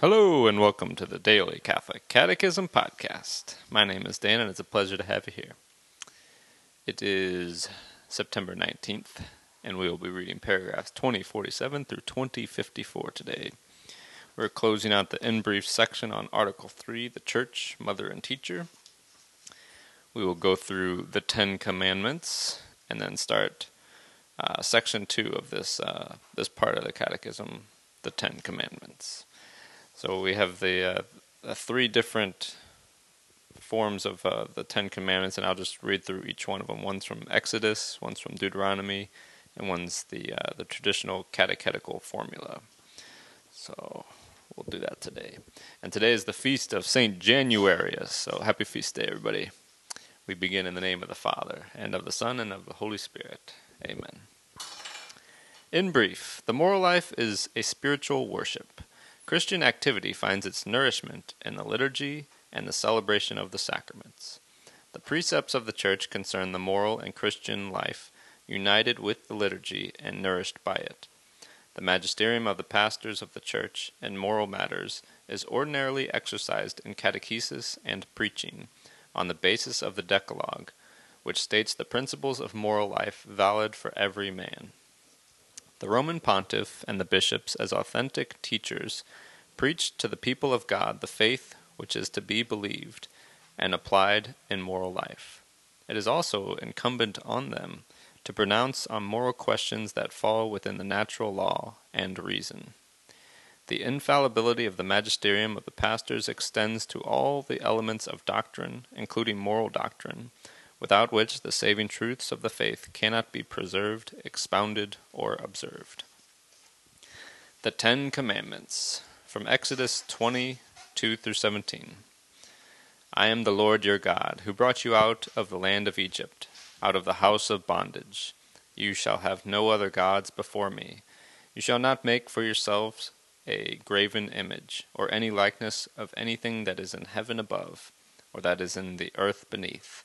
Hello and welcome to the Daily Catholic Catechism Podcast. My name is Dan and it's a pleasure to have you here. It is September 19th and we will be reading paragraphs 2047 through 2054 today. We're closing out the in brief section on Article 3, the Church, Mother, and Teacher. We will go through the Ten Commandments and then start uh, section 2 of this, uh, this part of the Catechism, the Ten Commandments. So we have the, uh, three different forms of uh, the Ten Commandments, and I'll just read through each one of them. One's from Exodus, one's from Deuteronomy, and one's the uh, the traditional catechetical formula. So we'll do that today. And today is the feast of Saint Januarius. So happy feast day, everybody. We begin in the name of the Father and of the Son and of the Holy Spirit. Amen. In brief, the moral life is a spiritual worship. Christian activity finds its nourishment in the liturgy and the celebration of the sacraments. The precepts of the Church concern the moral and Christian life, united with the liturgy and nourished by it. The magisterium of the pastors of the Church in moral matters is ordinarily exercised in catechesis and preaching, on the basis of the Decalogue, which states the principles of moral life valid for every man. The Roman pontiff and the bishops, as authentic teachers, preached to the people of God the faith which is to be believed and applied in moral life. It is also incumbent on them to pronounce on moral questions that fall within the natural law and reason. The infallibility of the magisterium of the pastors extends to all the elements of doctrine, including moral doctrine, without which the saving truths of the faith cannot be preserved, expounded, or observed. The Ten Commandments from Exodus 22 through 17. I am the Lord your God, who brought you out of the land of Egypt, out of the house of bondage. You shall have no other gods before me. You shall not make for yourselves a graven image, or any likeness of anything that is in heaven above, or that is in the earth beneath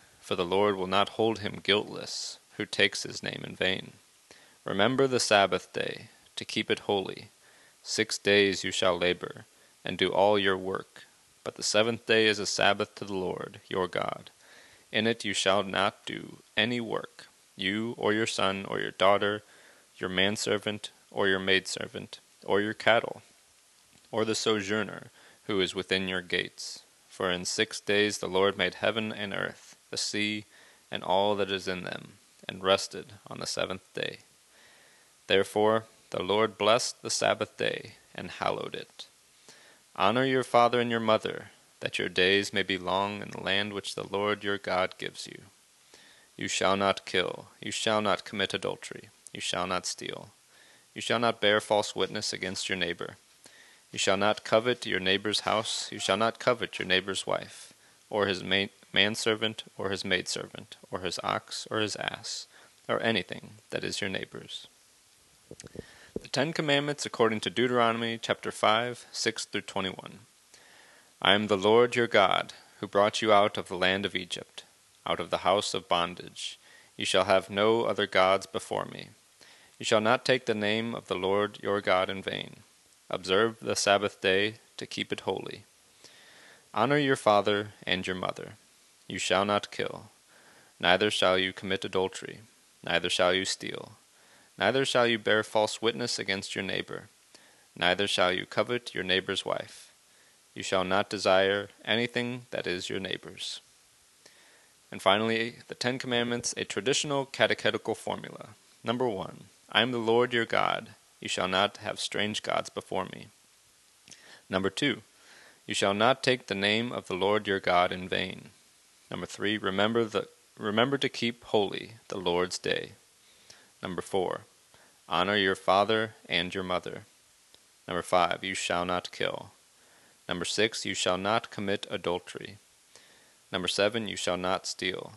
for the Lord will not hold him guiltless who takes his name in vain. Remember the Sabbath day, to keep it holy. Six days you shall labor, and do all your work. But the seventh day is a Sabbath to the Lord your God. In it you shall not do any work, you or your son or your daughter, your manservant or your maidservant, or your cattle, or the sojourner who is within your gates. For in six days the Lord made heaven and earth the sea, and all that is in them, and rested on the seventh day. Therefore the Lord blessed the Sabbath day, and hallowed it. Honor your father and your mother, that your days may be long in the land which the Lord your God gives you. You shall not kill, you shall not commit adultery, you shall not steal, you shall not bear false witness against your neighbor. You shall not covet your neighbor's house, you shall not covet your neighbor's wife, or his mate manservant or his maidservant, or his ox or his ass, or anything that is your neighbor's. The Ten Commandments according to Deuteronomy chapter 5, 6 through 21. I am the Lord your God, who brought you out of the land of Egypt, out of the house of bondage. You shall have no other gods before me. You shall not take the name of the Lord your God in vain. Observe the Sabbath day to keep it holy. Honor your father and your mother you shall not kill, neither shall you commit adultery, neither shall you steal, neither shall you bear false witness against your neighbor, neither shall you covet your neighbor's wife. You shall not desire anything that is your neighbor's. And finally, the Ten Commandments, a traditional catechetical formula. Number one, I am the Lord your God. You shall not have strange gods before me. Number two, you shall not take the name of the Lord your God in vain. Number three, remember the remember to keep holy the Lord's day. Number four, honor your father and your mother. Number five, you shall not kill. Number six, you shall not commit adultery. Number seven, you shall not steal.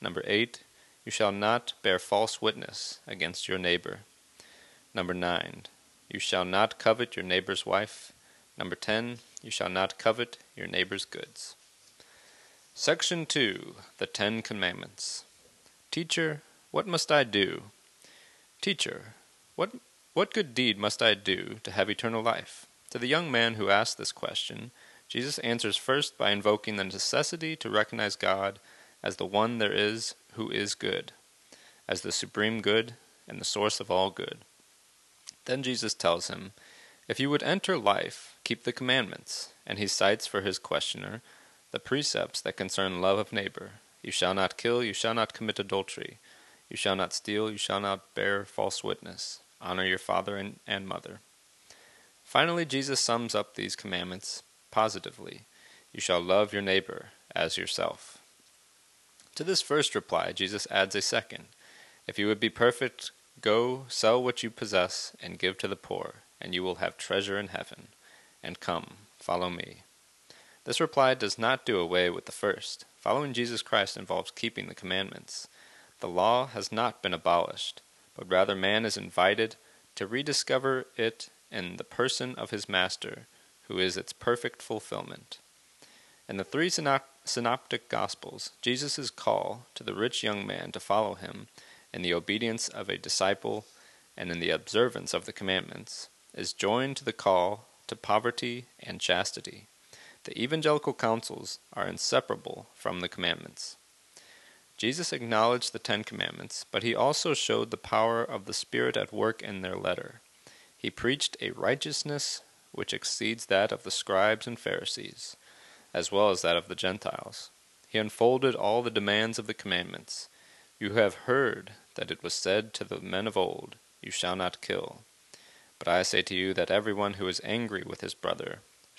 Number eight, you shall not bear false witness against your neighbor. Number nine, you shall not covet your neighbor's wife. Number ten, you shall not covet your neighbor's goods. Section 2 The Ten Commandments. Teacher, what must I do? Teacher, what, what good deed must I do to have eternal life? To the young man who asked this question, Jesus answers first by invoking the necessity to recognize God as the one there is who is good, as the supreme good and the source of all good. Then Jesus tells him, If you would enter life, keep the commandments. And he cites for his questioner the precepts that concern love of neighbor. You shall not kill, you shall not commit adultery, you shall not steal, you shall not bear false witness, honor your father and, and mother. Finally, Jesus sums up these commandments positively You shall love your neighbor as yourself. To this first reply, Jesus adds a second If you would be perfect, go, sell what you possess, and give to the poor, and you will have treasure in heaven. And come, follow me. This reply does not do away with the first. Following Jesus Christ involves keeping the commandments. The law has not been abolished, but rather man is invited to rediscover it in the person of his Master, who is its perfect fulfillment. In the three synoptic Gospels, Jesus' call to the rich young man to follow him in the obedience of a disciple and in the observance of the commandments is joined to the call to poverty and chastity. The evangelical counsels are inseparable from the commandments. Jesus acknowledged the Ten Commandments, but he also showed the power of the Spirit at work in their letter. He preached a righteousness which exceeds that of the scribes and Pharisees, as well as that of the Gentiles. He unfolded all the demands of the commandments. You have heard that it was said to the men of old, You shall not kill. But I say to you that everyone who is angry with his brother